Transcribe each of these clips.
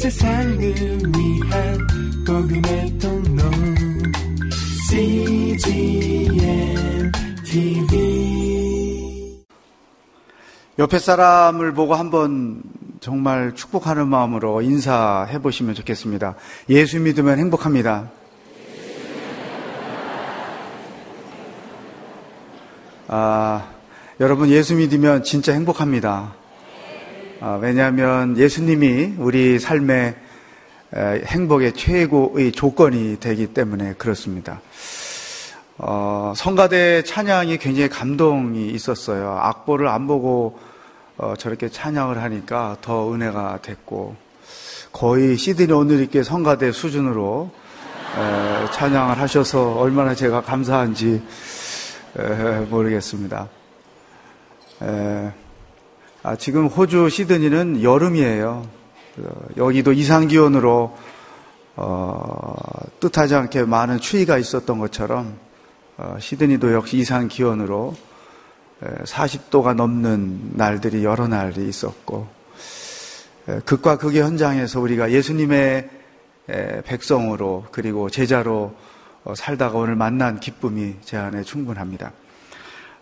세상을 위한 복음의 통로 CGM TV 옆에 사람을 보고 한번 정말 축복하는 마음으로 인사해 보시면 좋겠습니다. 예수 믿으면 행복합니다. 아, 여러분 예수 믿으면 진짜 행복합니다. 아, 왜냐하면 예수님이 우리 삶의 행복의 최고의 조건이 되기 때문에 그렇습니다. 어, 성가대 찬양이 굉장히 감동이 있었어요. 악보를 안 보고 어, 저렇게 찬양을 하니까 더 은혜가 됐고 거의 시드니 오늘있게 성가대 수준으로 에, 찬양을 하셔서 얼마나 제가 감사한지 에, 모르겠습니다. 에, 아, 지금 호주 시드니는 여름이에요. 여기도 이상 기온으로 어, 뜻하지 않게 많은 추위가 있었던 것처럼 어, 시드니도 역시 이상 기온으로 40도가 넘는 날들이 여러 날이 있었고 극과 극의 현장에서 우리가 예수님의 백성으로 그리고 제자로 어, 살다가 오늘 만난 기쁨이 제 안에 충분합니다.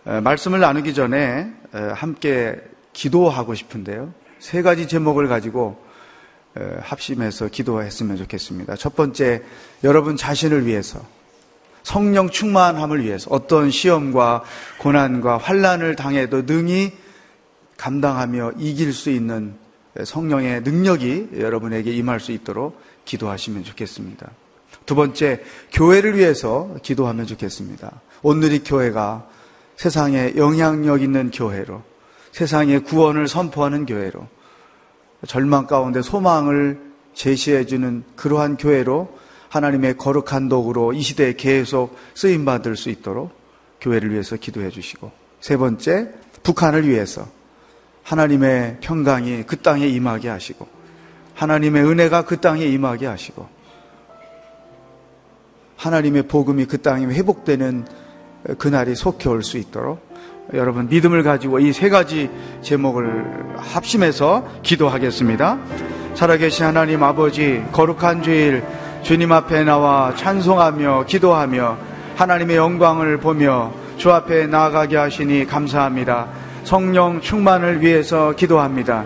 말씀을 나누기 전에 함께 기도하고 싶은데요. 세 가지 제목을 가지고 합심해서 기도했으면 좋겠습니다. 첫 번째, 여러분 자신을 위해서 성령 충만함을 위해서 어떤 시험과 고난과 환란을 당해도 능히 감당하며 이길 수 있는 성령의 능력이 여러분에게 임할 수 있도록 기도하시면 좋겠습니다. 두 번째, 교회를 위해서 기도하면 좋겠습니다. 오늘이 교회가 세상에 영향력 있는 교회로, 세상에 구원을 선포하는 교회로, 절망 가운데 소망을 제시해주는 그러한 교회로 하나님의 거룩한 도구로 이 시대에 계속 쓰임 받을 수 있도록 교회를 위해서 기도해 주시고 세 번째 북한을 위해서 하나님의 평강이 그 땅에 임하게 하시고 하나님의 은혜가 그 땅에 임하게 하시고 하나님의 복음이 그 땅에 회복되는 그날이 속히 올 수 있도록 여러분 믿음을 가지고 이 세 가지 제목을 합심해서 기도하겠습니다. 살아계신 하나님 아버지 거룩한 주일 주님 앞에 나와 찬송하며 기도하며 하나님의 영광을 보며 주 앞에 나아가게 하시니 감사합니다. 성령 충만을 위해서 기도합니다.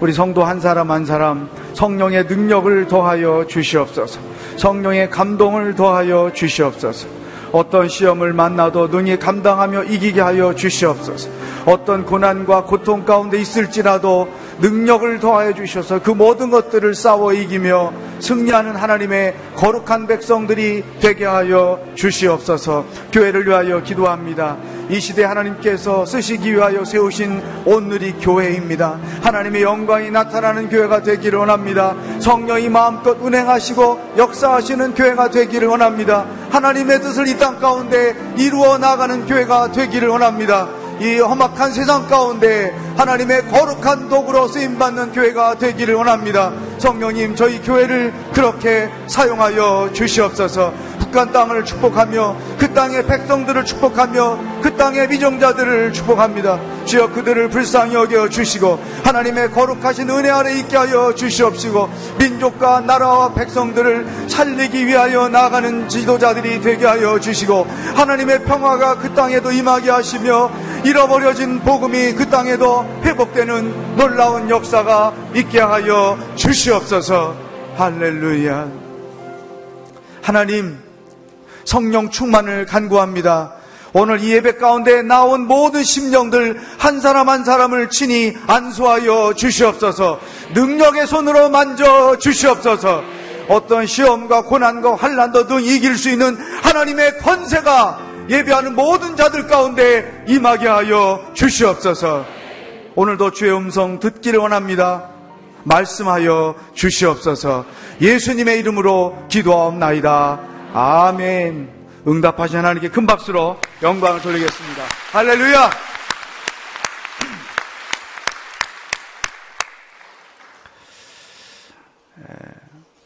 우리 성도 한 사람 한 사람 성령의 능력을 더하여 주시옵소서. 성령의 감동을 더하여 주시옵소서. 어떤 시험을 만나도 능히 감당하며 이기게 하여 주시옵소서. 어떤 고난과 고통 가운데 있을지라도 능력을 더하여 주셔서 그 모든 것들을 싸워 이기며 승리하는 하나님의 거룩한 백성들이 되게 하여 주시옵소서 교회를 위하여 기도합니다. 이 시대 하나님께서 쓰시기 위하여 세우신 오늘이 교회입니다. 하나님의 영광이 나타나는 교회가 되기를 원합니다. 성령이 마음껏 운행하시고 역사하시는 교회가 되기를 원합니다. 하나님의 뜻을 이 땅 가운데 이루어 나가는 교회가 되기를 원합니다. 이 험악한 세상 가운데 하나님의 거룩한 도구로 쓰임받는 교회가 되기를 원합니다. 성령님, 저희 교회를 그렇게 사용하여 주시옵소서. 북한 땅을 축복하며 그 땅의 백성들을 축복하며 그 땅의 미정자들을 축복합니다. 주여 그들을 불쌍히 여겨 주시고 하나님의 거룩하신 은혜 아래 있게 하여 주시옵시고 민족과 나라와 백성들을 살리기 위하여 나가는 지도자들이 되게 하여 주시고 하나님의 평화가 그 땅에도 임하게 하시며 잃어버려진 복음이 그 땅에도 회복되는 놀라운 역사가 있게 하여 주시옵소서 할렐루야 하나님 성령 충만을 간구합니다. 오늘 이 예배 가운데 나온 모든 심령들 한 사람 한 사람을 친히 안수하여 주시옵소서. 능력의 손으로 만져 주시옵소서. 어떤 시험과 고난과 환란도 등 이길 수 있는 하나님의 권세가 예배하는 모든 자들 가운데 임하게 하여 주시옵소서. 오늘도 주의 음성 듣기를 원합니다. 말씀하여 주시옵소서. 예수님의 이름으로 기도하옵나이다. 아멘. 응답하신 하나님께 큰 박수로 영광을 돌리겠습니다. 할렐루야!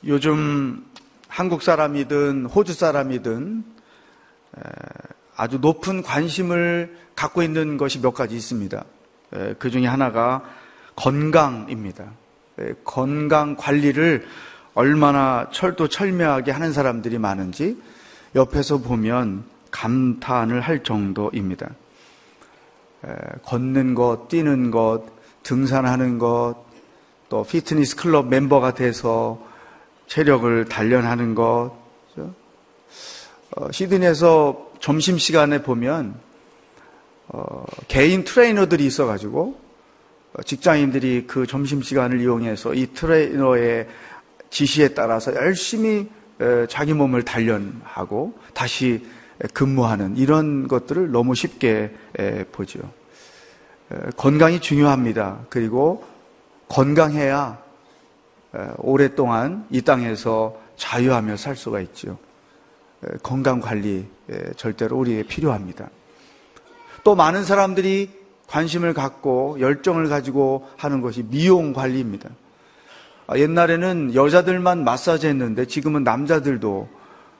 요즘 한국 사람이든 호주 사람이든 아주 높은 관심을 갖고 있는 것이 몇 가지 있습니다. 그 중에 하나가 건강입니다. 건강 관리를 얼마나 철도 철미하게 하는 사람들이 많은지 옆에서 보면 감탄을 할 정도입니다. 걷는 것, 뛰는 것, 등산하는 것, 또 피트니스 클럽 멤버가 돼서 체력을 단련하는 것. 어, 시드니에서 점심 시간에 보면 어, 개인 트레이너들이 있어가지고 어, 직장인들이 그 점심 시간을 이용해서 이 트레이너의 지시에 따라서 열심히 자기 몸을 단련하고 다시 근무하는 이런 것들을 너무 쉽게 보죠. 건강이 중요합니다. 그리고 건강해야 오랫동안 이 땅에서 자유하며 살 수가 있죠. 건강 관리 절대로 우리에게 필요합니다. 또 많은 사람들이 관심을 갖고 열정을 가지고 하는 것이 미용 관리입니다. 아, 옛날에는 여자들만 마사지 했는데 지금은 남자들도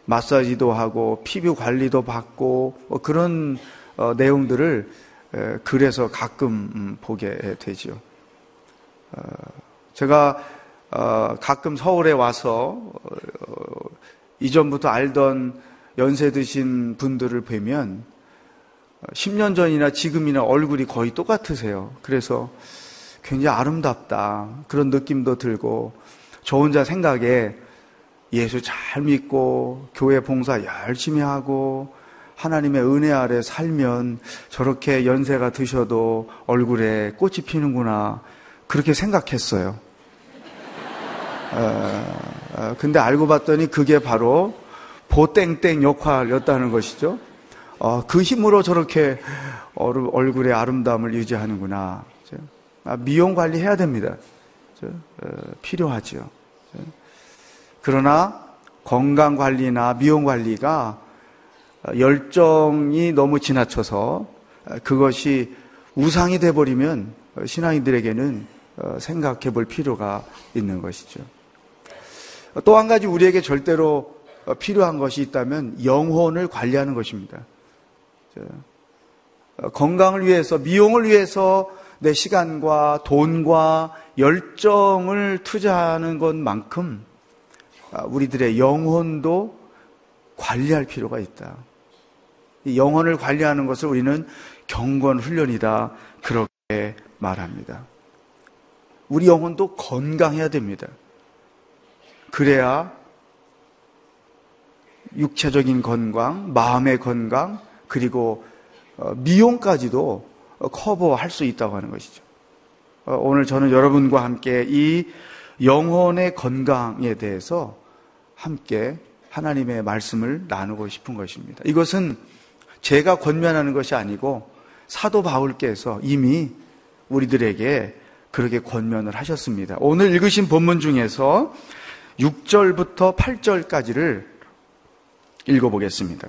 마사지도 하고 피부 관리도 받고 뭐 그런 어, 내용들을 글에서 가끔 음, 보게 되죠. 어, 제가 어, 가끔 서울에 와서 이전부터 알던 연세 드신 분들을 뵈면 10년 전이나 지금이나 얼굴이 거의 똑같으세요. 그래서 굉장히 아름답다. 그런 느낌도 들고, 저 혼자 생각에 예수 잘 믿고, 교회 봉사 열심히 하고, 하나님의 은혜 아래 살면 저렇게 연세가 드셔도 얼굴에 꽃이 피는구나. 그렇게 생각했어요. 어, 어, 근데 알고 봤더니 그게 바로 보땡땡 역할이었다는 것이죠. 어, 그 힘으로 저렇게 얼굴의 아름다움을 유지하는구나. 아, 미용 관리 해야 됩니다. 어, 필요하죠. 그러나 건강 관리나 미용 관리가 열정이 너무 지나쳐서 그것이 우상이 돼버리면 신앙인들에게는 어, 생각해 볼 필요가 있는 것이죠. 또 한 가지 우리에게 절대로 필요한 것이 있다면 영혼을 관리하는 것입니다. 어, 건강을 위해서, 미용을 위해서 내 시간과 돈과 열정을 투자하는 것만큼 아, 우리들의 영혼도 관리할 필요가 있다. 영혼을 관리하는 것을 우리는 경건 훈련이다. 그렇게 말합니다. 우리 영혼도 건강해야 됩니다. 그래야 육체적인 건강, 마음의 건강, 그리고 어, 미용까지도 커버할 수 있다고 하는 것이죠. 어, 오늘 저는 여러분과 함께 이 영혼의 건강에 대해서 함께 하나님의 말씀을 나누고 싶은 것입니다. 이것은 제가 권면하는 것이 아니고 사도 바울께서 이미 우리들에게 그렇게 권면을 하셨습니다. 오늘 읽으신 본문 중에서 6절부터 8절까지를 읽어보겠습니다.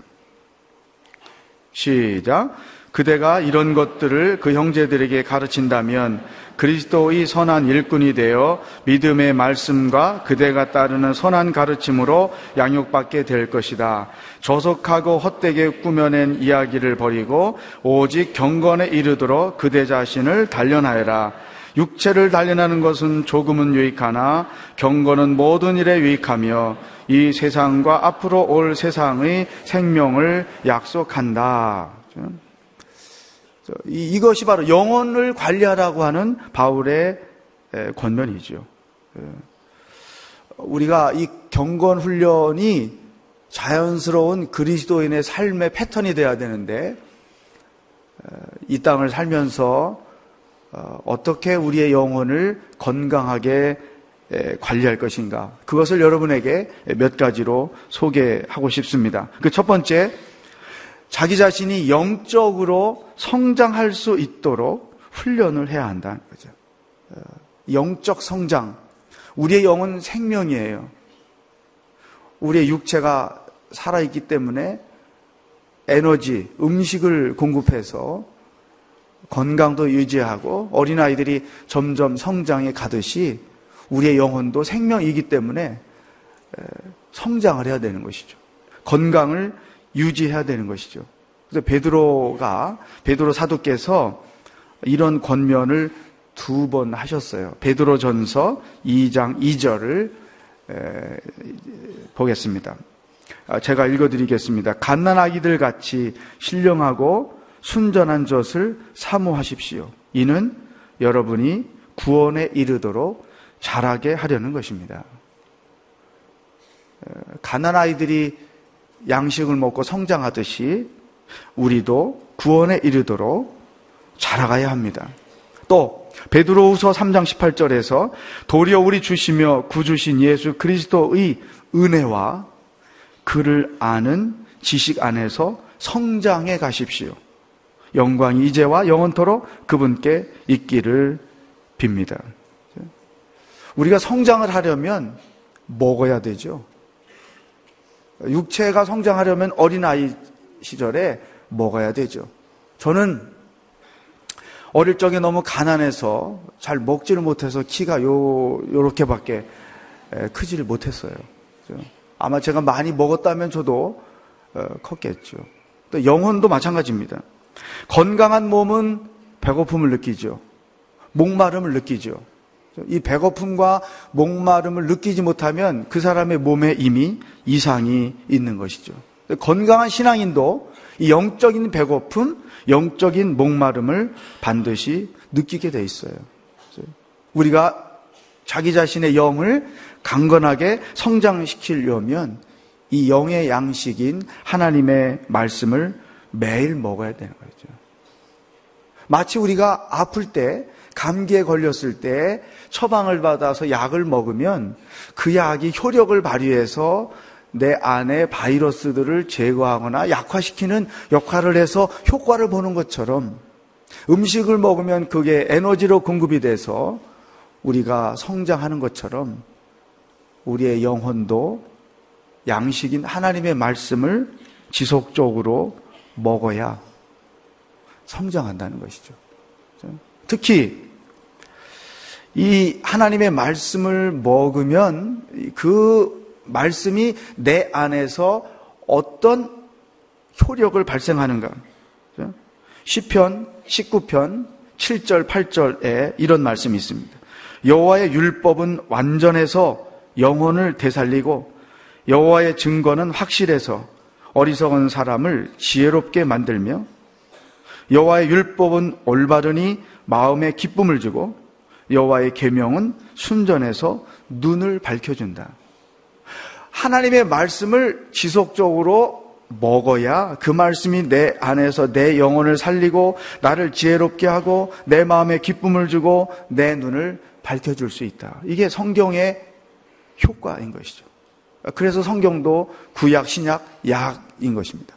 시작. 그대가 이런 것들을 그 형제들에게 가르친다면 그리스도의 선한 일꾼이 되어 믿음의 말씀과 그대가 따르는 선한 가르침으로 양육받게 될 것이다. 저속하고 헛되게 꾸며낸 이야기를 버리고 오직 경건에 이르도록 그대 자신을 단련하여라. 육체를 단련하는 것은 조금은 유익하나 경건은 모든 일에 유익하며 이 세상과 앞으로 올 세상의 생명을 약속한다. 이것이 바로 영혼을 관리하라고 하는 바울의 권면이죠. 우리가 이 경건 훈련이 자연스러운 그리스도인의 삶의 패턴이 돼야 되는데 이 땅을 살면서 어, 어떻게 우리의 영혼을 건강하게 관리할 것인가 그것을 여러분에게 몇 가지로 소개하고 싶습니다. 그 첫 번째 자기 자신이 영적으로 성장할 수 있도록 훈련을 해야 한다는 거죠. 어, 영적 성장. 우리의 영은 생명이에요. 우리의 육체가 살아있기 때문에 에너지, 음식을 공급해서 건강도 유지하고 어린아이들이 점점 성장해 가듯이 우리의 영혼도 생명이기 때문에 성장을 해야 되는 것이죠. 건강을 유지해야 되는 것이죠. 그래서 베드로가 베드로 사도께서 이런 권면을 두 번 하셨어요. 베드로전서 2장 2절을 보겠습니다. 아, 제가 읽어드리겠습니다. 갓난아기들 같이 신령하고 순전한 젖을 사모하십시오. 이는 여러분이 구원에 이르도록 자라게 하려는 것입니다. 가난 아이들이 양식을 먹고 성장하듯이 우리도 구원에 이르도록 자라가야 합니다. 또 베드로후서 3장 18절에서 도리어 우리 주시며 구주신 예수 그리스도의 은혜와 그를 아는 지식 안에서 성장해 가십시오. 영광이 이제와 영원토록 그분께 있기를 빕니다. 우리가 성장을 하려면 먹어야 되죠. 육체가 성장하려면 어린아이 시절에 먹어야 되죠. 저는 어릴 적에 너무 가난해서 잘 먹지를 못해서 키가 요, 요렇게밖에 크지를 못했어요. 아마 제가 많이 먹었다면 저도 어, 컸겠죠. 또 영혼도 마찬가지입니다. 건강한 몸은 배고픔을 느끼죠. 목마름을 느끼죠. 이 배고픔과 목마름을 느끼지 못하면 그 사람의 몸에 이미 이상이 있는 것이죠. 건강한 신앙인도 이 영적인 배고픔, 영적인 목마름을 반드시 느끼게 돼 있어요. 우리가 자기 자신의 영을 강건하게 성장시키려면 이 영의 양식인 하나님의 말씀을 매일 먹어야 되는 거죠. 마치 우리가 아플 때 감기에 걸렸을 때 처방을 받아서 약을 먹으면 그 약이 효력을 발휘해서 내 안에 바이러스들을 제거하거나 약화시키는 역할을 해서 효과를 보는 것처럼 음식을 먹으면 그게 에너지로 공급이 돼서 우리가 성장하는 것처럼 우리의 영혼도 양식인 하나님의 말씀을 지속적으로 먹어야 성장한다는 것이죠. 특히 이 하나님의 말씀을 먹으면 그 말씀이 내 안에서 어떤 효력을 발생하는가. 시편 19편 7절 8절에 이런 말씀이 있습니다. 여호와의 율법은 완전해서 영혼을 되살리고 여호와의 증거는 확실해서 어리석은 사람을 지혜롭게 만들며 여호와의 율법은 올바르니 마음에 기쁨을 주고 여호와의 계명은 순전해서 눈을 밝혀준다. 하나님의 말씀을 지속적으로 먹어야 그 말씀이 내 안에서 내 영혼을 살리고 나를 지혜롭게 하고 내 마음에 기쁨을 주고 내 눈을 밝혀줄 수 있다. 이게 성경의 효과인 것이죠. 그래서 성경도 구약, 신약, 약인 것입니다.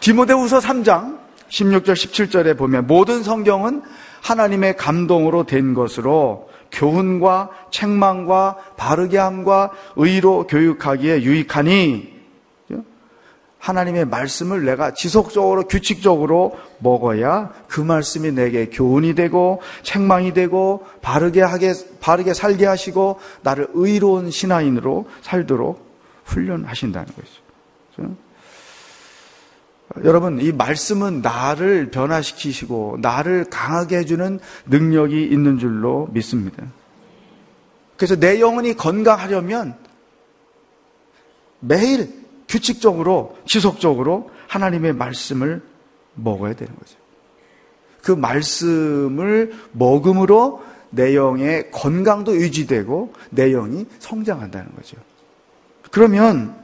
디모데후서 3장 16절 17절에 보면 모든 성경은 하나님의 감동으로 된 것으로 교훈과 책망과 바르게 함과 의로 교육하기에 유익하니 하나님의 말씀을 내가 지속적으로 규칙적으로 먹어야 그 말씀이 내게 교훈이 되고 책망이 되고 바르게 하게 바르게 살게 하시고 나를 의로운 신하인으로 살도록 훈련하신다는 것이죠. 여러분, 이 말씀은 나를 변화시키시고 나를 강하게 해주는 능력이 있는 줄로 믿습니다. 그래서 내 영혼이 건강하려면 매일 규칙적으로, 지속적으로 하나님의 말씀을 먹어야 되는 거죠. 그 말씀을 먹음으로 내 영의 건강도 유지되고 내 영이 성장한다는 거죠. 그러면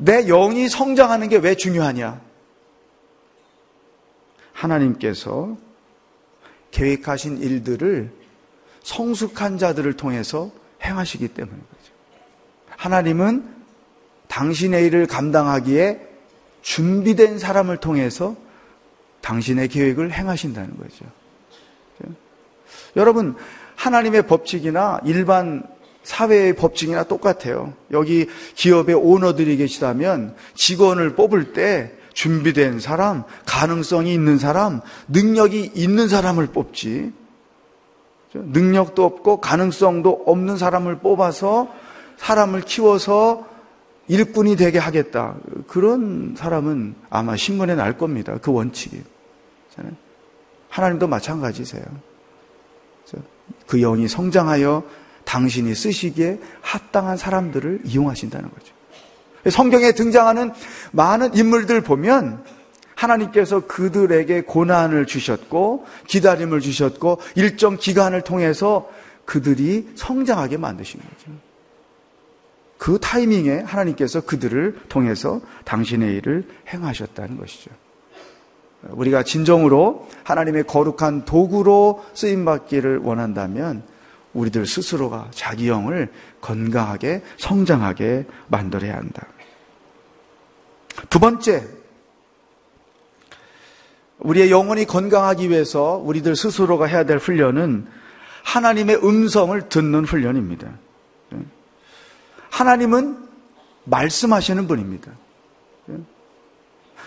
내 영이 성장하는 게 왜 중요하냐? 하나님께서 계획하신 일들을 성숙한 자들을 통해서 행하시기 때문인 거죠. 하나님은 당신의 일을 감당하기에 준비된 사람을 통해서 당신의 계획을 행하신다는 거죠. 여러분, 하나님의 법칙이나 일반 사회의 법칙이나 똑같아요. 여기 기업의 오너들이 계시다면 직원을 뽑을 때 준비된 사람, 가능성이 있는 사람, 능력이 있는 사람을 뽑지. 능력도 없고 가능성도 없는 사람을 뽑아서 사람을 키워서 일꾼이 되게 하겠다. 그런 사람은 아마 신문에 날 겁니다. 그 원칙이. 하나님도 마찬가지세요. 그 영이 성장하여 당신이 쓰시기에 합당한 사람들을 이용하신다는 거죠. 성경에 등장하는 많은 인물들 보면 하나님께서 그들에게 고난을 주셨고 기다림을 주셨고 일정 기간을 통해서 그들이 성장하게 만드신 거죠. 그 타이밍에 하나님께서 그들을 통해서 당신의 일을 행하셨다는 것이죠. 우리가 진정으로 하나님의 거룩한 도구로 쓰임 받기를 원한다면 우리들 스스로가 자기 영을 건강하게 성장하게 만들어야 한다. 두 번째, 우리의 영혼이 건강하기 위해서 우리들 스스로가 해야 될 훈련은 하나님의 음성을 듣는 훈련입니다. 하나님은 말씀하시는 분입니다.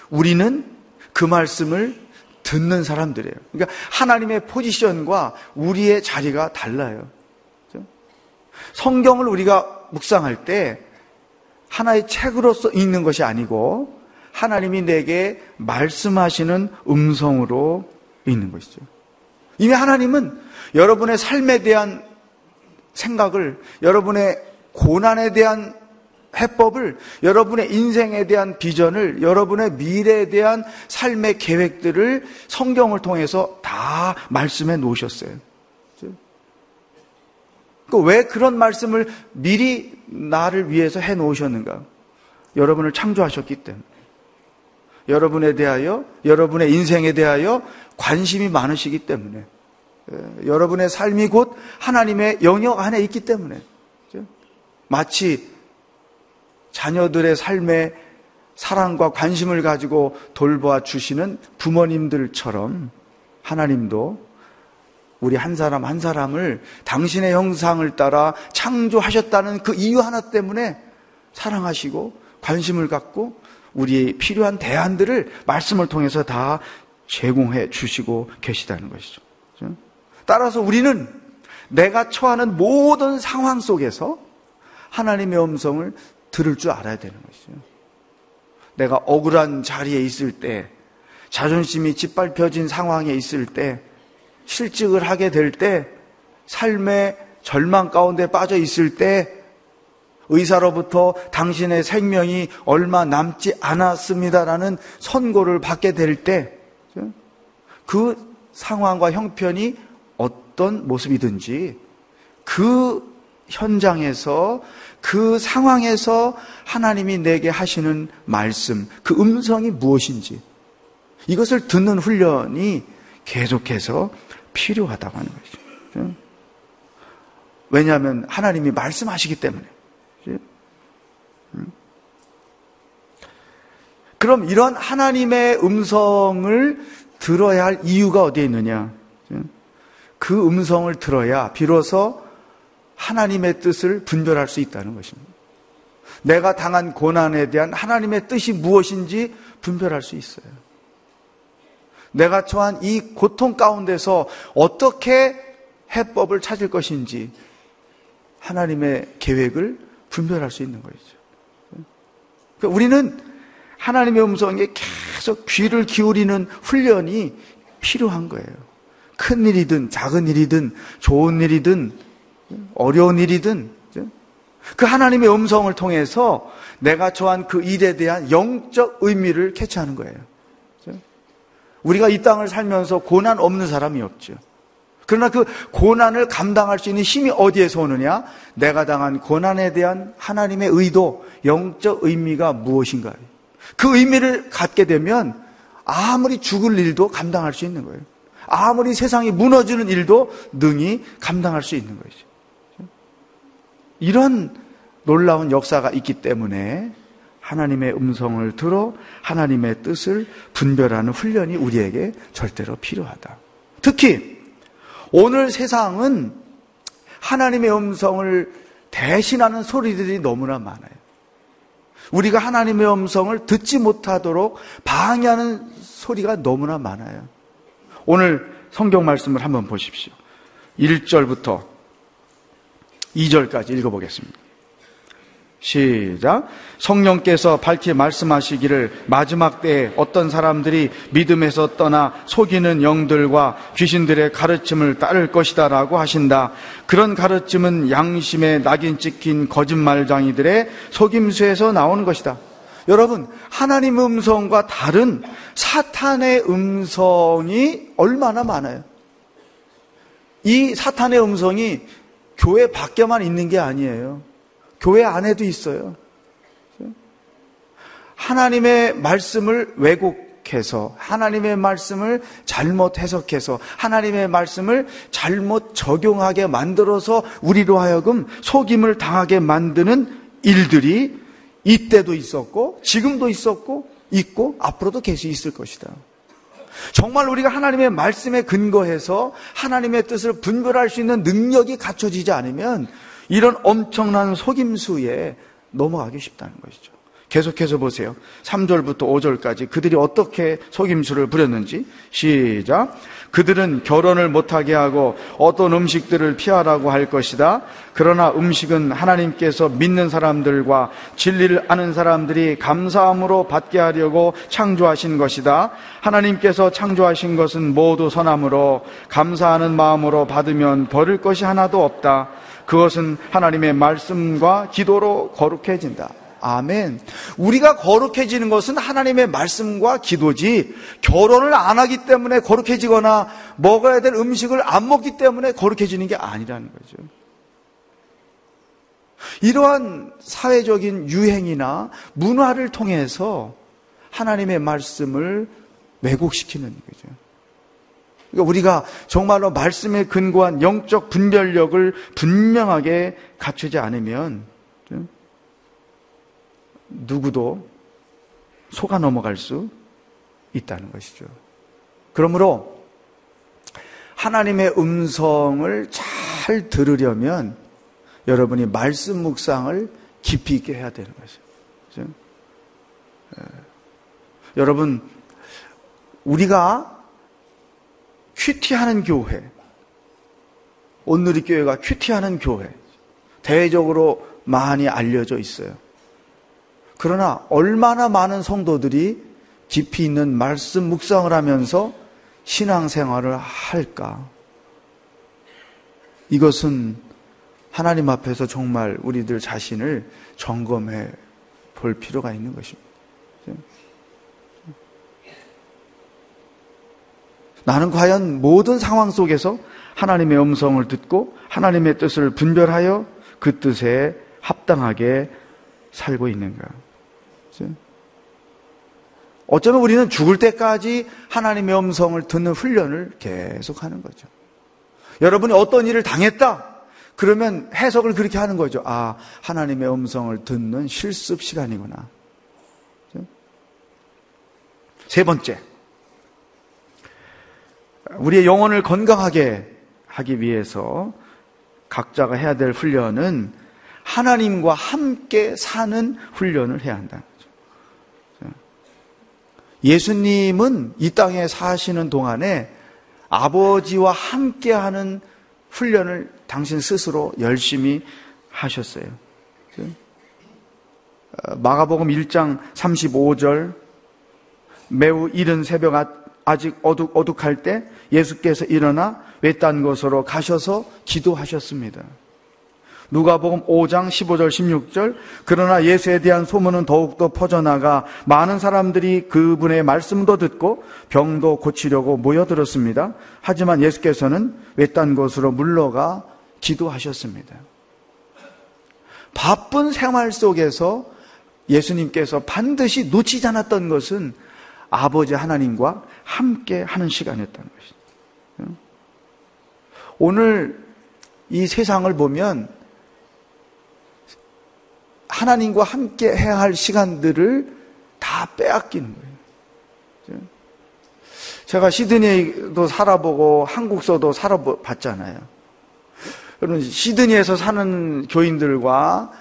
우리는 그 말씀을 듣는 사람들이에요. 그러니까 하나님의 포지션과 우리의 자리가 달라요. 성경을 우리가 묵상할 때 하나의 책으로서 읽는 것이 아니고 하나님이 내게 말씀하시는 음성으로 읽는 것이죠. 이미 하나님은 여러분의 삶에 대한 생각을, 여러분의 고난에 대한 해법을, 여러분의 인생에 대한 비전을, 여러분의 미래에 대한 삶의 계획들을 성경을 통해서 다 말씀해 놓으셨어요. 그왜 그런 말씀을 미리 나를 위해서 해 놓으셨는가? 여러분을 창조하셨기 때문에. 여러분에 대하여, 여러분의 인생에 대하여 관심이 많으시기 때문에. 여러분의 삶이 곧 하나님의 영역 안에 있기 때문에. 마치 자녀들의 삶에 사랑과 관심을 가지고 돌보아 주시는 부모님들처럼 하나님도 우리 한 사람 한 사람을 당신의 형상을 따라 창조하셨다는 그 이유 하나 때문에 사랑하시고 관심을 갖고 우리의 필요한 대안들을 말씀을 통해서 다 제공해 주시고 계시다는 것이죠. 따라서 우리는 내가 처하는 모든 상황 속에서 하나님의 음성을 들을 줄 알아야 되는 것이죠. 내가 억울한 자리에 있을 때, 자존심이 짓밟혀진 상황에 있을 때, 실직을 하게 될 때, 삶의 절망 가운데 빠져 있을 때, 의사로부터 당신의 생명이 얼마 남지 않았습니다라는 선고를 받게 될 때, 그 상황과 형편이 어떤 모습이든지 그 현장에서 그 상황에서 하나님이 내게 하시는 말씀, 그 음성이 무엇인지 이것을 듣는 훈련이 계속해서 필요하다고 하는 것이죠. 왜냐하면 하나님이 말씀하시기 때문에. 그럼 이런 하나님의 음성을 들어야 할 이유가 어디에 있느냐? 그 음성을 들어야 비로소 하나님의 뜻을 분별할 수 있다는 것입니다. 내가 당한 고난에 대한 하나님의 뜻이 무엇인지 분별할 수 있어요. 내가 처한 이 고통 가운데서 어떻게 해법을 찾을 것인지 하나님의 계획을 분별할 수 있는 것이죠. 그러니까 우리는 하나님의 음성에 계속 귀를 기울이는 훈련이 필요한 거예요. 큰 일이든 작은 일이든 좋은 일이든 어려운 일이든 그 하나님의 음성을 통해서 내가 처한 그 일에 대한 영적 의미를 캐치하는 거예요. 우리가 이 땅을 살면서 고난 없는 사람이 없죠. 그러나 그 고난을 감당할 수 있는 힘이 어디에서 오느냐? 내가 당한 고난에 대한 하나님의 의도, 영적 의미가 무엇인가요? 그 의미를 갖게 되면 아무리 죽을 일도 감당할 수 있는 거예요. 아무리 세상이 무너지는 일도 능히 감당할 수 있는 것이죠. 이런 놀라운 역사가 있기 때문에 하나님의 음성을 들어 하나님의 뜻을 분별하는 훈련이 우리에게 절대로 필요하다. 특히 오늘 세상은 하나님의 음성을 대신하는 소리들이 너무나 많아요. 우리가 하나님의 음성을 듣지 못하도록 방해하는 소리가 너무나 많아요. 오늘 성경 말씀을 한번 보십시오. 1절부터 2절까지 읽어보겠습니다. 시작. 성령께서 밝히 말씀하시기를 마지막 때에 어떤 사람들이 믿음에서 떠나 속이는 영들과 귀신들의 가르침을 따를 것이다 라고 하신다. 그런 가르침은 양심에 낙인 찍힌 거짓말장이들의 속임수에서 나오는 것이다. 여러분, 하나님 음성과 다른 사탄의 음성이 얼마나 많아요? 이 사탄의 음성이 교회 밖에만 있는 게 아니에요. 교회 안에도 있어요. 하나님의 말씀을 왜곡해서 하나님의 말씀을 잘못 해석해서 하나님의 말씀을 잘못 적용하게 만들어서 우리로 하여금 속임을 당하게 만드는 일들이 이때도 있었고 지금도 있었고 있고 앞으로도 계속 있을 것이다. 정말 우리가 하나님의 말씀에 근거해서 하나님의 뜻을 분별할 수 있는 능력이 갖춰지지 않으면 이런 엄청난 속임수에 넘어가기 쉽다는 것이죠. 계속해서 보세요. 3절부터 5절까지 그들이 어떻게 속임수를 부렸는지 시작. 그들은 결혼을 못하게 하고 어떤 음식들을 피하라고 할 것이다. 그러나 음식은 하나님께서 믿는 사람들과 진리를 아는 사람들이 감사함으로 받게 하려고 창조하신 것이다. 하나님께서 창조하신 것은 모두 선함으로 감사하는 마음으로 받으면 버릴 것이 하나도 없다. 그것은 하나님의 말씀과 기도로 거룩해진다. 아멘. 우리가 거룩해지는 것은 하나님의 말씀과 기도지 결혼을 안 하기 때문에 거룩해지거나 먹어야 될 음식을 안 먹기 때문에 거룩해지는 게 아니라는 거죠. 이러한 사회적인 유행이나 문화를 통해서 하나님의 말씀을 왜곡시키는 거죠. 그러니까 우리가 정말로 말씀에 근거한 영적 분별력을 분명하게 갖추지 않으면 누구도 속아 넘어갈 수 있다는 것이죠. 그러므로 하나님의 음성을 잘 들으려면 여러분이 말씀 묵상을 깊이 있게 해야 되는. 그렇죠? 예. 여러분, 우리가 큐티하는 교회, 온누리 교회가 큐티하는 교회, 대외적으로 많이 알려져 있어요. 그러나 얼마나 많은 성도들이 깊이 있는 말씀 묵상을 하면서 신앙생활을 할까? 이것은 하나님 앞에서 정말 우리들 자신을 점검해 볼 필요가 있는 것입니다. 나는 과연 모든 상황 속에서 하나님의 음성을 듣고 하나님의 뜻을 분별하여 그 뜻에 합당하게 살고 있는가? 어쩌면 우리는 죽을 때까지 하나님의 음성을 듣는 훈련을 계속 하는 거죠. 여러분이 어떤 일을 당했다? 그러면 해석을 그렇게 하는 거죠. 아, 하나님의 음성을 듣는 실습 시간이구나. 세 번째. 우리의 영혼을 건강하게 하기 위해서 각자가 해야 될 훈련은 하나님과 함께 사는 훈련을 해야 한다. 예수님은 이 땅에 사시는 동안에 아버지와 함께 하는 훈련을 당신 스스로 열심히 하셨어요. 어, 마가복음 1장 35절 매우 이른 새벽 아, 아직 어둑, 어둑할 때 예수께서 일어나 외딴 곳으로 가셔서 기도하셨습니다. 누가복음 5장 15절 16절 그러나 예수에 대한 소문은 더욱더 퍼져나가 많은 사람들이 그분의 말씀도 듣고 병도 고치려고 모여들었습니다. 하지만 예수께서는 외딴 곳으로 물러가 기도하셨습니다. 바쁜 생활 속에서 예수님께서 반드시 놓치지 않았던 것은 아버지 하나님과 함께 하는 시간이었다는 것입니다. 오늘 이 세상을 보면 하나님과 함께 해야 할 시간들을 다 빼앗기는 거예요. 제가 시드니도 살아보고 한국서도 살아봤잖아요. 여러분, 시드니에서 사는 교인들과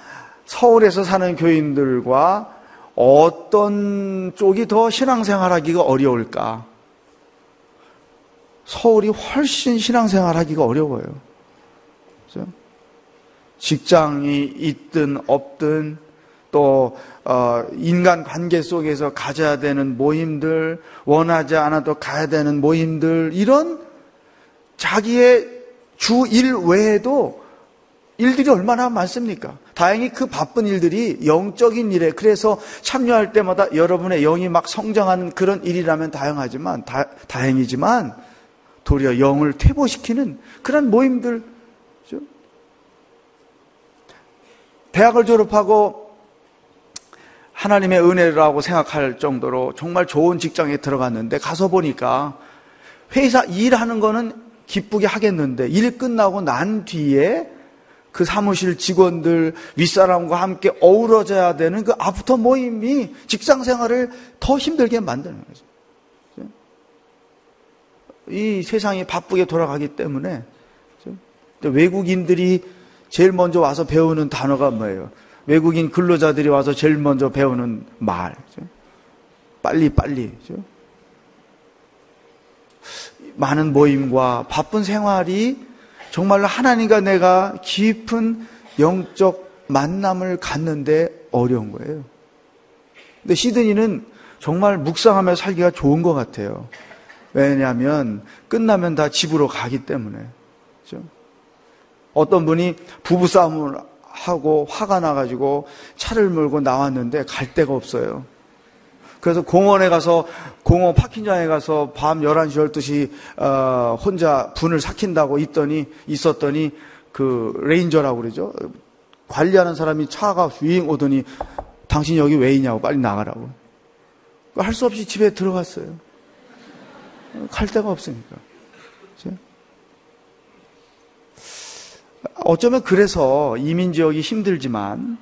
서울에서 사는 교인들과 어떤 쪽이 더 신앙생활하기가 어려울까? 서울이 훨씬 신앙생활하기가 어려워요. 직장이 있든 없든 또 어, 인간 관계 속에서 가져야 되는 모임들, 원하지 않아도 가야 되는 모임들 이런 자기의 주 일 외에도 일들이 얼마나 많습니까? 다행히 그 바쁜 일들이 영적인 일에 그래서 참여할 때마다 여러분의 영이 막 성장하는 그런 일이라면 다양하지만 다, 다행이지만 도리어 영을 퇴보시키는 그런 모임들 대학을 졸업하고 하나님의 은혜라고 생각할 정도로 정말 좋은 직장에 들어갔는데 가서 보니까 회사 일하는 거는 기쁘게 하겠는데 일 끝나고 난 뒤에 그 사무실 직원들 윗사람과 함께 어우러져야 되는 그 아프터 모임이 직장 생활을 더 힘들게 만드는 거죠. 이 세상이 바쁘게 돌아가기 때문에 외국인들이 제일 먼저 와서 배우는 단어가 뭐예요? 외국인 근로자들이 와서 제일 먼저 배우는 말. 빨리 빨리. 많은 모임과 바쁜 생활이 정말로 하나님과 내가 깊은 영적 만남을 갖는데 어려운 거예요. 근데 시드니는 정말 묵상하며 살기가 좋은 것 같아요. 왜냐하면 끝나면 다 집으로 가기 때문에. 그렇죠? 어떤 분이 부부싸움을 하고 화가 나가지고 차를 몰고 나왔는데 갈 데가 없어요. 그래서 공원에 가서 공원 parking장에 가서 밤 11시 12시 어, 혼자 분을 삭힌다고 있더니 있었더니 그 ranger라고 그러죠. 관리하는 사람이 차가 윙 오더니 당신 여기 왜 있냐고 빨리 나가라고. 할 수 없이 집에 들어갔어요. 갈 데가 없으니까. 어쩌면 그래서 이민 지역이 힘들지만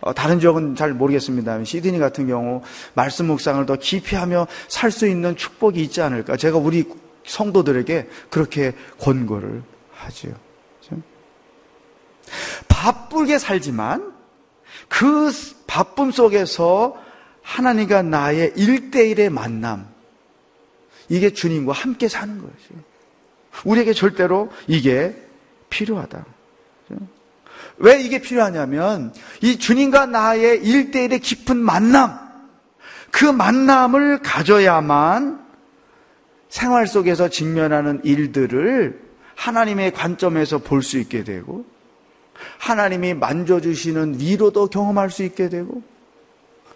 어, 다른 지역은 잘 모르겠습니다. 시드니 같은 경우 말씀 묵상을 더 깊이 하며 살 수 있는 축복이 있지 않을까. 제가 우리 성도들에게 그렇게 권고를 하지요. 바쁘게 살지만 그 바쁨 속에서 하나님과 나의 일대일의 만남, 이게 주님과 함께 사는 것이에요. 우리에게 절대로 이게 필요하다. 왜 이게 필요하냐면 이 주님과 나의 일대일의 깊은 만남, 그 만남을 가져야만 생활 속에서 직면하는 일들을 하나님의 관점에서 볼 수 있게 되고 하나님이 만져주시는 위로도 경험할 수 있게 되고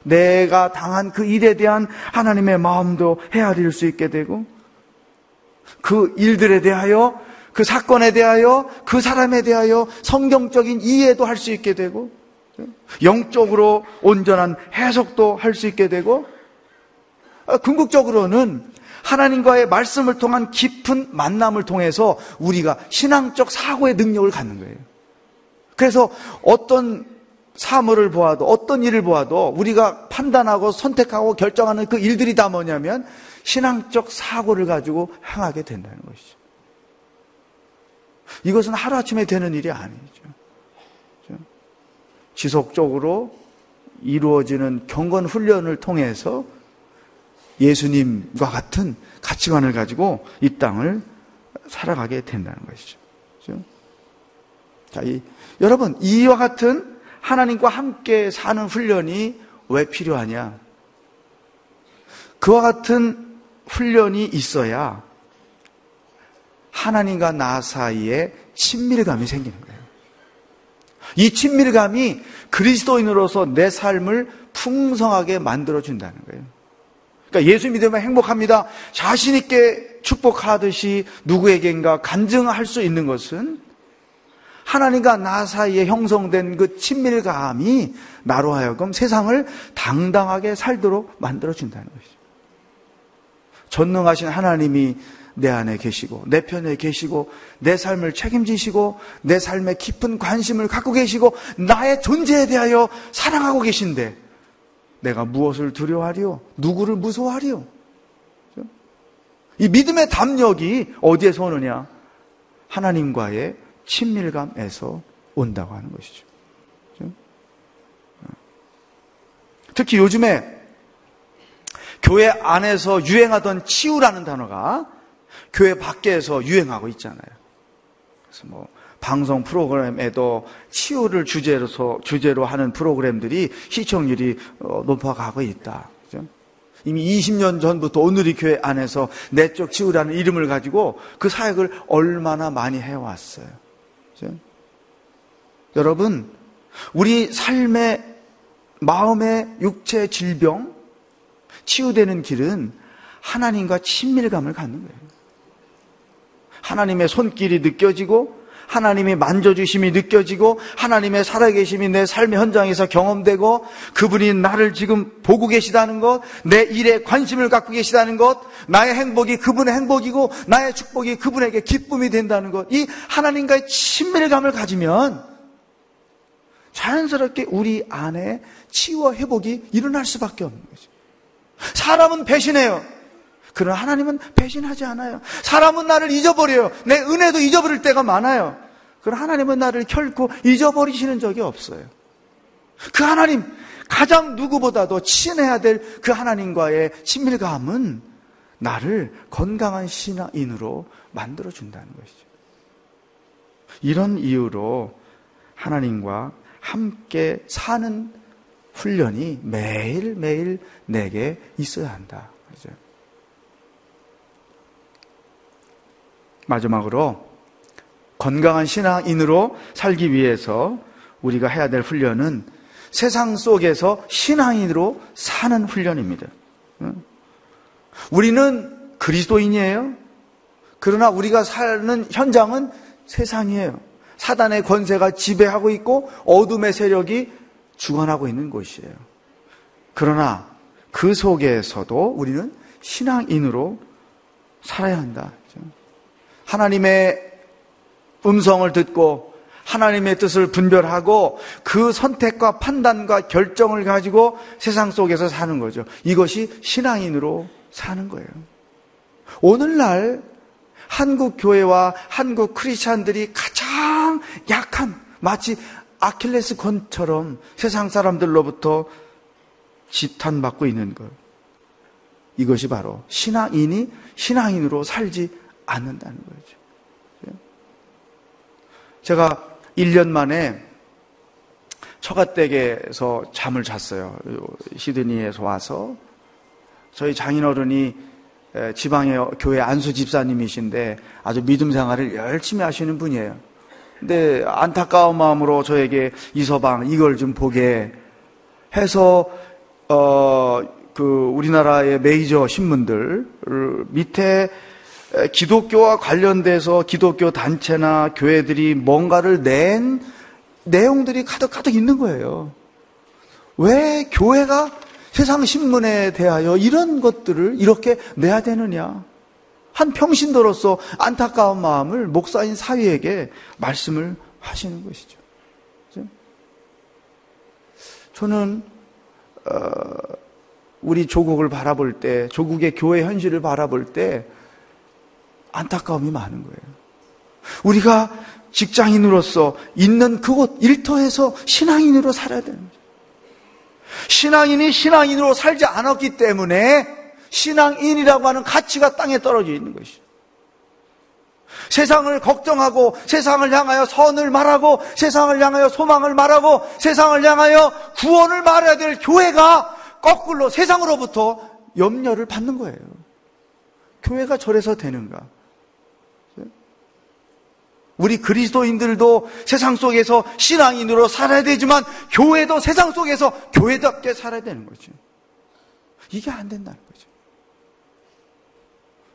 내가 당한 그 일에 대한 하나님의 마음도 헤아릴 수 있게 되고 그 일들에 대하여 그 사건에 대하여 그 사람에 대하여 성경적인 이해도 할 수 있게 되고 영적으로 온전한 해석도 할 수 있게 되고 아, 궁극적으로는 하나님과의 말씀을 통한 깊은 만남을 통해서 우리가 신앙적 사고의 능력을 갖는 거예요. 그래서 어떤 사물을 보아도 어떤 일을 보아도 우리가 판단하고 선택하고 결정하는 그 일들이 다 뭐냐면 신앙적 사고를 가지고 행하게 된다는 것이죠. 이것은 하루아침에 되는 일이 아니죠. 지속적으로 이루어지는 경건 훈련을 통해서 예수님과 같은 가치관을 가지고 이 땅을 살아가게 된다는 것이죠. 자, 이, 여러분, 이와 같은 하나님과 함께 사는 훈련이 왜 필요하냐? 그와 같은 훈련이 있어야 하나님과 나 사이에 친밀감이 생기는 거예요. 이 친밀감이 그리스도인으로서 내 삶을 풍성하게 만들어준다는 거예요. 그러니까 예수 믿으면 행복합니다. 자신있게 축복하듯이 누구에겐가 간증할 수 있는 것은 하나님과 나 사이에 형성된 그 친밀감이 나로 하여금 세상을 당당하게 살도록 만들어준다는 것이죠. 전능하신 하나님이 내 안에 계시고 내 편에 계시고 내 삶을 책임지시고 내 삶에 깊은 관심을 갖고 계시고 나의 존재에 대하여 사랑하고 계신데 내가 무엇을 두려워하리요? 누구를 무서워하리요? 이 믿음의 담력이 어디에서 오느냐? 하나님과의 친밀감에서 온다고 하는 것이죠. 특히 요즘에 교회 안에서 유행하던 치유라는 단어가 교회 밖에서 유행하고 있잖아요. 그래서 뭐 방송 프로그램에도 치유를 주제로 주제로 하는 프로그램들이 시청률이 어, 높아가고 있다. 이미 20년 전부터 오늘의 교회 안에서 내적 치유라는 이름을 가지고 그 사역을 얼마나 많이 해왔어요. 그죠? 여러분, 우리 삶의 마음의 육체 질병 치유되는 길은 하나님과 친밀감을 갖는 거예요. 하나님의 손길이 느껴지고 하나님의 만져주심이 느껴지고 하나님의 살아계심이 내 삶의 현장에서 경험되고 그분이 나를 지금 보고 계시다는 것, 내 일에 관심을 갖고 계시다는 것, 나의 행복이 그분의 행복이고 나의 축복이 그분에게 기쁨이 된다는 것, 이 하나님과의 친밀감을 가지면 자연스럽게 우리 안에 치유와 회복이 일어날 수밖에 없는 거죠. 사람은 배신해요. 그러나 하나님은 배신하지 않아요. 사람은 나를 잊어버려요. 내 은혜도 잊어버릴 때가 많아요. 그러나 하나님은 나를 결코 잊어버리시는 적이 없어요. 그 하나님, 가장 누구보다도 친해야 될 그 하나님과의 친밀감은 나를 건강한 신앙인으로 만들어준다는 것이죠. 이런 이유로 하나님과 함께 사는 훈련이 매일매일 내게 있어야 한다. 그죠? 마지막으로 건강한 신앙인으로 살기 위해서 우리가 해야 될 훈련은 세상 속에서 신앙인으로 사는 훈련입니다. 우리는 그리스도인이에요. 그러나 우리가 사는 현장은 세상이에요. 사단의 권세가 지배하고 있고 어둠의 세력이 주관하고 있는 곳이에요. 그러나 그 속에서도 우리는 신앙인으로 살아야 한다. 하나님의 음성을 듣고 하나님의 뜻을 분별하고 그 선택과 판단과 결정을 가지고 세상 속에서 사는 거죠. 이것이 신앙인으로 사는 거예요. 오늘날 한국 교회와 한국 크리스찬들이 가장 약한 마치 아킬레스 건처럼 세상 사람들로부터 지탄받고 있는 것. 이것이 바로 신앙인이 신앙인으로 살지 않는다는 거죠. 제가 1년 만에 처가댁에서 잠을 잤어요. 시드니에서 와서. 저희 장인어른이 지방의 교회 안수 집사님이신데 아주 믿음 생활을 열심히 하시는 분이에요. 근데 안타까운 마음으로 저에게 이서방 이걸 좀 보게 해서 어 그 우리나라의 메이저 신문들 밑에 기독교와 관련돼서 기독교 단체나 교회들이 뭔가를 낸 내용들이 가득 가득 있는 거예요. 왜 교회가 세상 신문에 대하여 이런 것들을 이렇게 내야 되느냐? 한 평신도로서 안타까운 마음을 목사인 사위에게 말씀을 하시는 것이죠. 저는 어, 우리 조국을 바라볼 때, 조국의 교회 현실을 바라볼 때 안타까움이 많은 거예요. 우리가 직장인으로서 있는 그곳 일터에서 신앙인으로 살아야 되는 거죠. 신앙인이 신앙인으로 살지 않았기 때문에 신앙인이라고 하는 가치가 땅에 떨어져 있는 것이죠. 세상을 걱정하고 세상을 향하여 선을 말하고 세상을 향하여 소망을 말하고 세상을 향하여 구원을 말해야 될 교회가 거꾸로 세상으로부터 염려를 받는 거예요. 교회가 저래서 되는가? 우리 그리스도인들도 세상 속에서 신앙인으로 살아야 되지만 교회도 세상 속에서 교회답게 살아야 되는 거죠. 이게 안 된다는 거죠.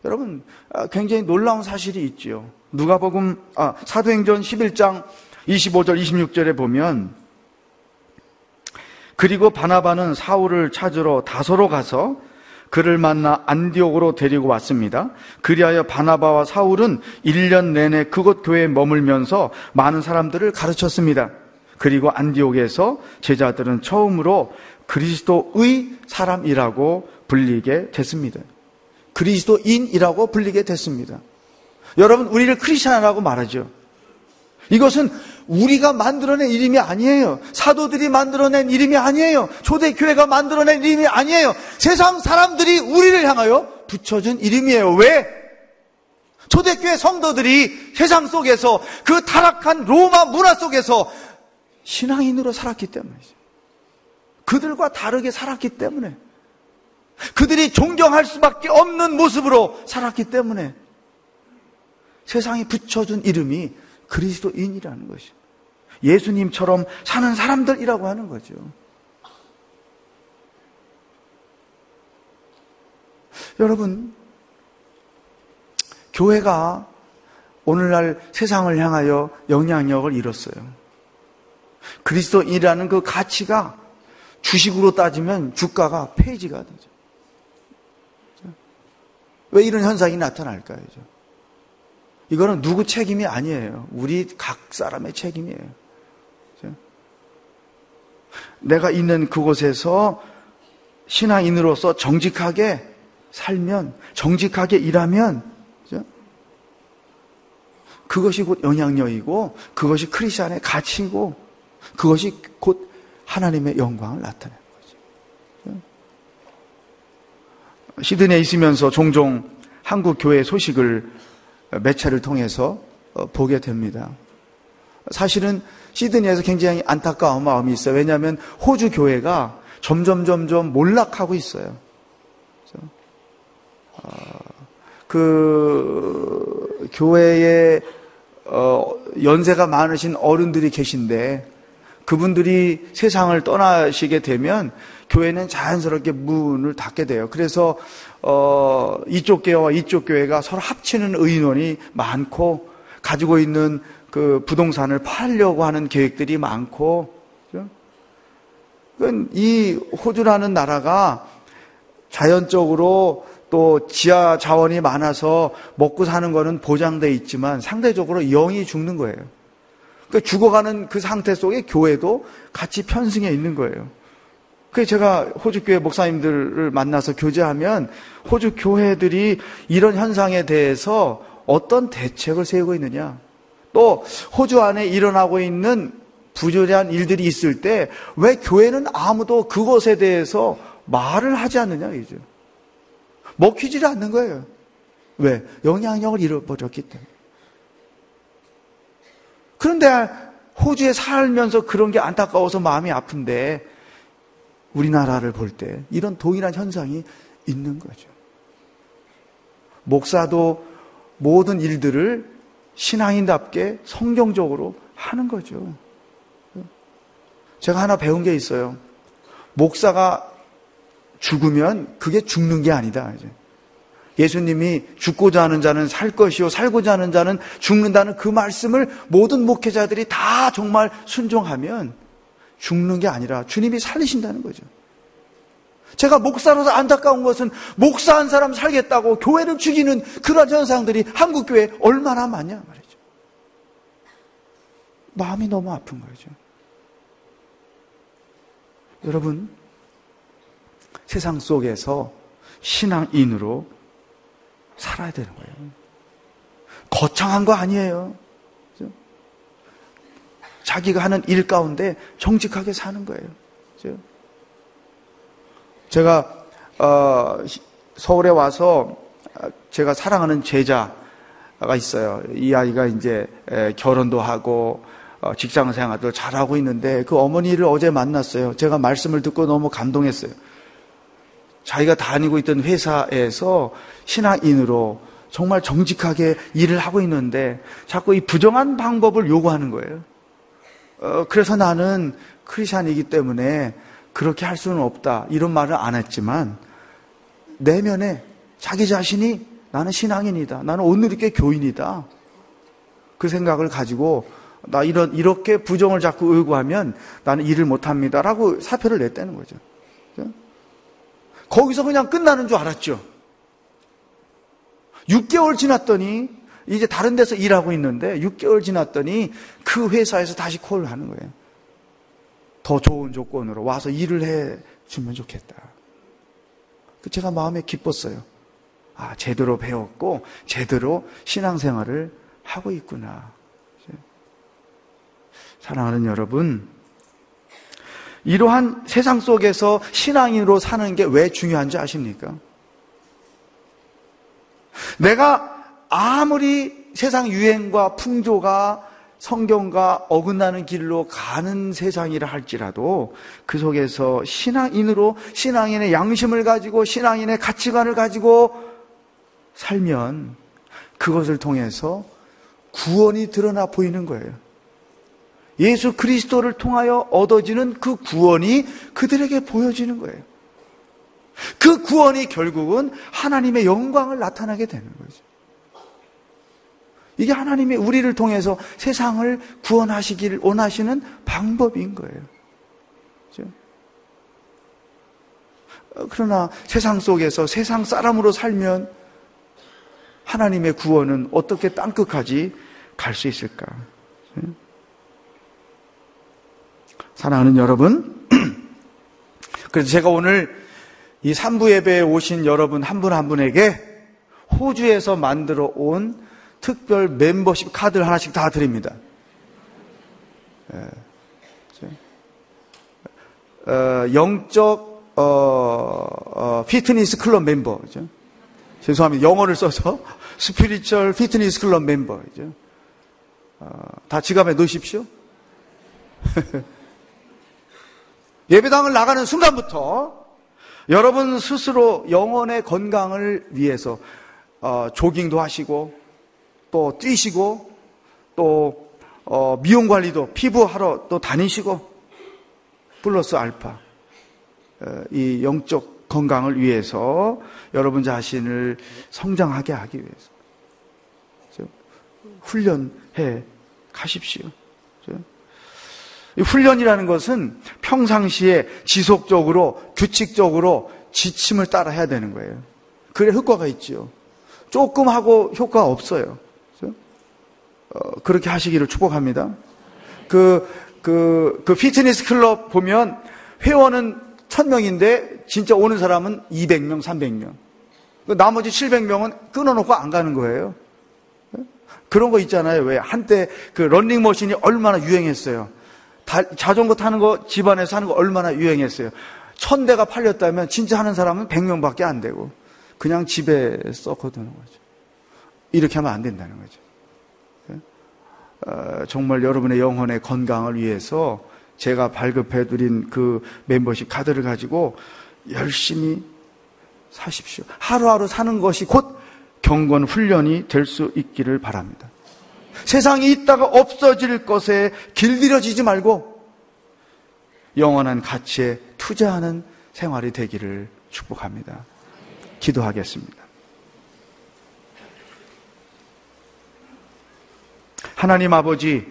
여러분 아, 굉장히 놀라운 사실이 있죠. 누가복음 아, 사도행전 11장 25절 26절에 보면 그리고 바나바는 사울을 찾으러 다소로 가서 그를 만나 안디옥으로 데리고 왔습니다. 그리하여 바나바와 사울은 1년 내내 그곳 교회에 머물면서 많은 사람들을 가르쳤습니다. 그리고 안디옥에서 제자들은 처음으로 그리스도의 사람이라고 불리게 됐습니다. 그리스도인이라고 불리게 됐습니다. 여러분, 우리를 크리스천이라고 말하죠. 이것은 우리가 만들어낸 이름이 아니에요. 사도들이 만들어낸 이름이 아니에요. 초대교회가 만들어낸 이름이 아니에요. 세상 사람들이 우리를 향하여 붙여준 이름이에요. 왜? 초대교회 성도들이 세상 속에서 그 타락한 로마 문화 속에서 신앙인으로 살았기 때문이죠. 그들과 다르게 살았기 때문에 그들이 존경할 수밖에 없는 모습으로 살았기 때문에 세상이 붙여준 이름이 그리스도인이라는 것이죠. 예수님처럼 사는 사람들이라고 하는 거죠. 여러분, 교회가 오늘날 세상을 향하여 영향력을 잃었어요. 그리스도인이라는 그 가치가 주식으로 따지면 주가가 폐지가 되죠. 왜 이런 현상이 나타날까요? 이거는 누구 책임이 아니에요. 우리 각 사람의 책임이에요. 내가 있는 그곳에서 신앙인으로서 정직하게 살면, 정직하게 일하면, 그것이 곧 영향력이고, 그것이 크리스천의 가치고, 그것이 곧 하나님의 영광을 나타내는 거죠. 시드니에 있으면서 종종 한국 교회 소식을 매체를 통해서 어, 보게 됩니다. 사실은 시드니에서 굉장히 안타까운 마음이 있어요. 왜냐하면 호주 교회가 점점 점점 몰락하고 있어요. 어, 그 교회에 어, 연세가 많으신 어른들이 계신데 그분들이 세상을 떠나시게 되면 교회는 자연스럽게 문을 닫게 돼요. 그래서 어, 이쪽 교회와 이쪽 교회가 서로 합치는 의논이 많고 가지고 있는 그 부동산을 팔려고 하는 계획들이 많고 이 호주라는 나라가 자연적으로 또 지하 자원이 많아서 먹고 사는 거는 보장돼 있지만 상대적으로 영이 죽는 거예요. 그러니까 죽어가는 그 상태 속에 교회도 같이 편승해 있는 거예요. 그래서 제가 호주 교회 목사님들을 만나서 교제하면 호주 교회들이 이런 현상에 대해서 어떤 대책을 세우고 있느냐. 또 호주 안에 일어나고 있는 부조리한 일들이 있을 때 왜 교회는 아무도 그것에 대해서 말을 하지 않느냐 이죠. 먹히지를 않는 거예요. 왜? 영향력을 잃어버렸기 때문에. 그런데 호주에 살면서 그런 게 안타까워서 마음이 아픈데 우리나라를 볼 때 이런 동일한 현상이 있는 거죠. 목사도 모든 일들을 신앙인답게 성경적으로 하는 거죠. 제가 하나 배운 게 있어요. 목사가 죽으면 그게 죽는 게 아니다. 예수님이 죽고자 하는 자는 살 것이요 살고자 하는 자는 죽는다는 그 말씀을 모든 목회자들이 다 정말 순종하면 죽는 게 아니라 주님이 살리신다는 거죠. 제가 목사로서 안타까운 것은 목사 한 사람 살겠다고 교회를 죽이는 그런 현상들이 한국 교회에 얼마나 많냐 말이죠. 마음이 너무 아픈 거죠. 여러분, 세상 속에서 신앙인으로 살아야 되는 거예요. 거창한 거 아니에요. 자기가 하는 일 가운데 정직하게 사는 거예요. 제가 어, 서울에 와서 제가 사랑하는 제자가 있어요. 이 아이가 이제 결혼도 하고 어, 직장 생활도 잘하고 있는데 그 어머니를 어제 만났어요. 제가 말씀을 듣고 너무 감동했어요. 자기가 다니고 있던 회사에서 신앙인으로 정말 정직하게 일을 하고 있는데 자꾸 이 부정한 방법을 요구하는 거예요. 어, 그래서 나는 크리스찬이기 때문에 그렇게 할 수는 없다. 이런 말을 안 했지만 내면에 자기 자신이 나는 신앙인이다. 나는 오늘 이렇게 교인이다. 그 생각을 가지고 나 이런 이렇게 부정을 자꾸 의구하면 나는 일을 못 합니다라고 사표를 냈다는 거죠. 거기서 그냥 끝나는 줄 알았죠. 6개월 지났더니 이제 다른 데서 일하고 있는데 6개월 지났더니 그 회사에서 다시 콜을 하는 거예요. 더 좋은 조건으로 와서 일을 해 주면 좋겠다. 그 제가 마음에 기뻤어요. 아, 제대로 배웠고 제대로 신앙생활을 하고 있구나. 사랑하는 여러분, 이러한 세상 속에서 신앙인으로 사는 게 왜 중요한지 아십니까? 내가 아무리 세상 유행과 풍조가 성경과 어긋나는 길로 가는 세상이라 할지라도 그 속에서 신앙인으로 신앙인의 양심을 가지고 신앙인의 가치관을 가지고 살면 그것을 통해서 구원이 드러나 보이는 거예요. 예수 그리스도를 통하여 얻어지는 그 구원이 그들에게 보여지는 거예요. 그 구원이 결국은 하나님의 영광을 나타나게 되는 거죠. 이게 하나님이 우리를 통해서 세상을 구원하시기를 원하시는 방법인 거예요. 그러나 세상 속에서 세상 사람으로 살면 하나님의 구원은 어떻게 땅끝까지 갈 수 있을까? 사랑하는 여러분, 그래서 제가 오늘 이 3부 예배에 오신 여러분 한 분한 한 분에게 호주에서 만들어 온 특별 멤버십 카드를 하나씩 다 드립니다. 예. 어, 영적 어, 어, 피트니스 클럽 멤버 죠. 죄송합니다. 영어를 써서 스피리철 피트니스 클럽 멤버죠. 어, 다 지갑에 넣으십시오. 예배당을 나가는 순간부터 여러분 스스로 영혼의 건강을 위해서 어, 조깅도 하시고 또 뛰시고 또 어, 미용 관리도 피부하러 또 다니시고 플러스 알파 어, 이 영적 건강을 위해서 여러분 자신을 성장하게 하기 위해서 훈련해 가십시오. 이 훈련이라는 것은 평상시에 지속적으로 규칙적으로 지침을 따라 해야 되는 거예요. 그래 효과가 있죠. 조금 하고 효과가 없어요. 어, 그렇게 하시기를 축복합니다. 그, 그, 그 피트니스 클럽 보면 회원은 1000명인데 진짜 오는 사람은 200명, 300명. 그 나머지 700명은 끊어놓고 안 가는 거예요. 그런 거 있잖아요. 왜? 한때 그 런닝머신이 얼마나 유행했어요. 다, 자전거 타는 거 집안에서 하는 거 얼마나 유행했어요. 천 대가 팔렸다면 진짜 하는 사람은 100명밖에 안 되고 그냥 집에 썩어두는 거죠. 이렇게 하면 안 된다는 거죠. 어, 정말 여러분의 영혼의 건강을 위해서 제가 발급해드린 그 멤버십 카드를 가지고 열심히 사십시오. 하루하루 사는 것이 곧 경건 훈련이 될 수 있기를 바랍니다. 세상이 있다가 없어질 것에 길들여지지 말고 영원한 가치에 투자하는 생활이 되기를 축복합니다. 기도하겠습니다. 하나님 아버지,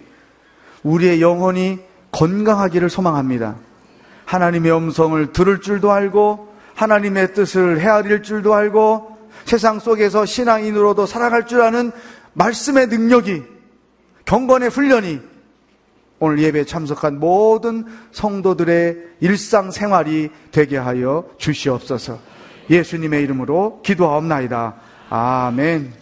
우리의 영혼이 건강하기를 소망합니다. 하나님의 음성을 들을 줄도 알고, 하나님의 뜻을 헤아릴 줄도 알고, 세상 속에서 신앙인으로도 살아갈 줄 아는 말씀의 능력이, 경건의 훈련이 오늘 예배에 참석한 모든 성도들의 일상생활이 되게 하여 주시옵소서. 예수님의 이름으로 기도하옵나이다. 아멘.